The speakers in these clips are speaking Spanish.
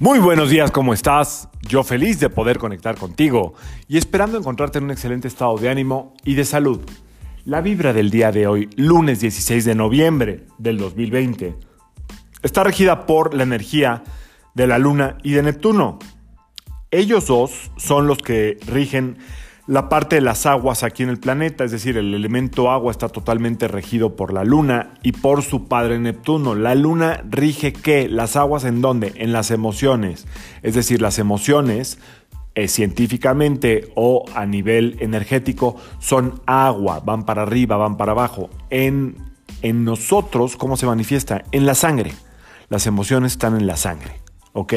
Muy buenos días, ¿cómo estás? Yo feliz de poder conectar contigo y esperando encontrarte en un excelente estado de ánimo y de salud. La vibra del día de hoy, lunes 16 de noviembre del 2020, está regida por la energía de la Luna y de Neptuno. Ellos dos son los que rigen la parte de las aguas aquí en el planeta, es decir, el elemento agua está totalmente regido por la luna y por su padre Neptuno. La luna rige qué? Las aguas en dónde? En las emociones. Es decir, las emociones eh, científicamente o a nivel energético son agua, van para arriba, van para abajo. En, en nosotros, ¿cómo se manifiesta? En la sangre. Las emociones están en la sangre, ¿ok?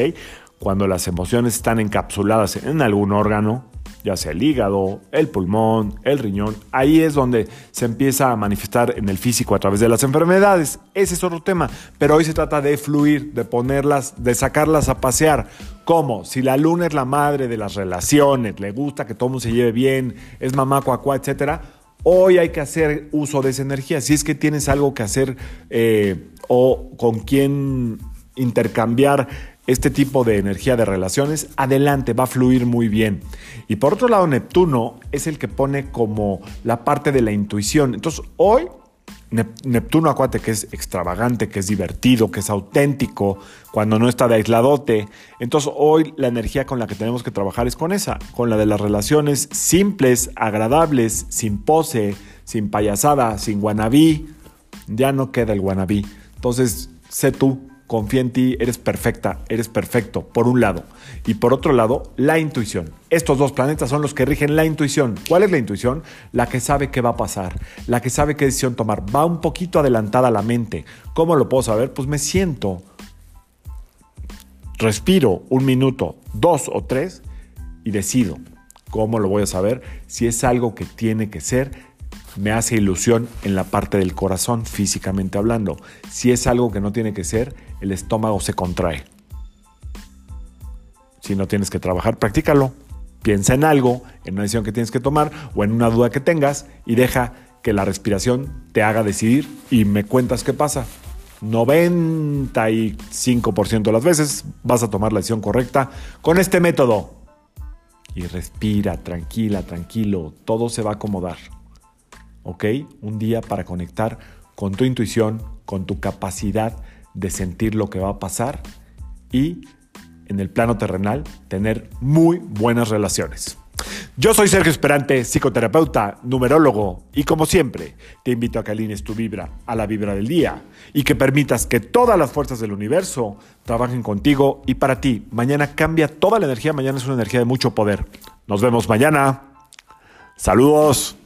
Cuando las emociones están encapsuladas en algún órgano, ya sea el hígado, el pulmón, el riñón, ahí es donde se empieza a manifestar en el físico a través de las enfermedades. Ese es otro tema, pero hoy se trata de fluir, de ponerlas, de sacarlas a pasear. ¿Cómo? Si la luna es la madre de las relaciones, le gusta que todo mundo se lleve bien, es mamá, cuacua, etcétera. Hoy hay que hacer uso de esa energía. Si es que tienes algo que hacer eh, o con quién intercambiar este tipo de energía de relaciones, adelante, va a fluir muy bien. Y por otro lado, Neptuno es el que pone como la parte de la intuición. Entonces, hoy, Neptuno, acuérdate que es extravagante, que es divertido, que es auténtico, cuando no está de aisladote. Entonces, hoy la energía con la que tenemos que trabajar es con esa, con la de las relaciones simples, agradables, sin pose, sin payasada, sin guanabí. Ya no queda el guanabí. Entonces, sé tú, confía en ti, eres perfecta, eres perfecto, por un lado. Y por otro lado, la intuición. Estos dos planetas son los que rigen la intuición. ¿Cuál es la intuición? La que sabe qué va a pasar, la que sabe qué decisión tomar. Va un poquito adelantada la mente. ¿Cómo lo puedo saber? Pues me siento, respiro un minuto, dos o tres y decido. ¿Cómo lo voy a saber? Si es algo que tiene que ser me hace ilusión en la parte del corazón, físicamente hablando. Si es algo que no tiene que ser, el estómago se contrae. Si no tienes que trabajar, practícalo. Piensa en algo, en una decisión que tienes que tomar o en una duda que tengas y deja que la respiración te haga decidir y me cuentas qué pasa. 95% de las veces vas a tomar la decisión correcta con este método. Y respira, tranquila, tranquilo, todo se va a acomodar. ¿Ok? Un día para conectar con tu intuición, con tu capacidad de sentir lo que va a pasar y en el plano terrenal tener muy buenas relaciones. Yo soy Sergio Esperante, psicoterapeuta, numerólogo, y como siempre, te invito a que alines tu vibra a la vibra del día y que permitas que todas las fuerzas del universo trabajen contigo y para ti. Mañana cambia toda la energía, mañana es una energía de mucho poder. Nos vemos mañana. Saludos.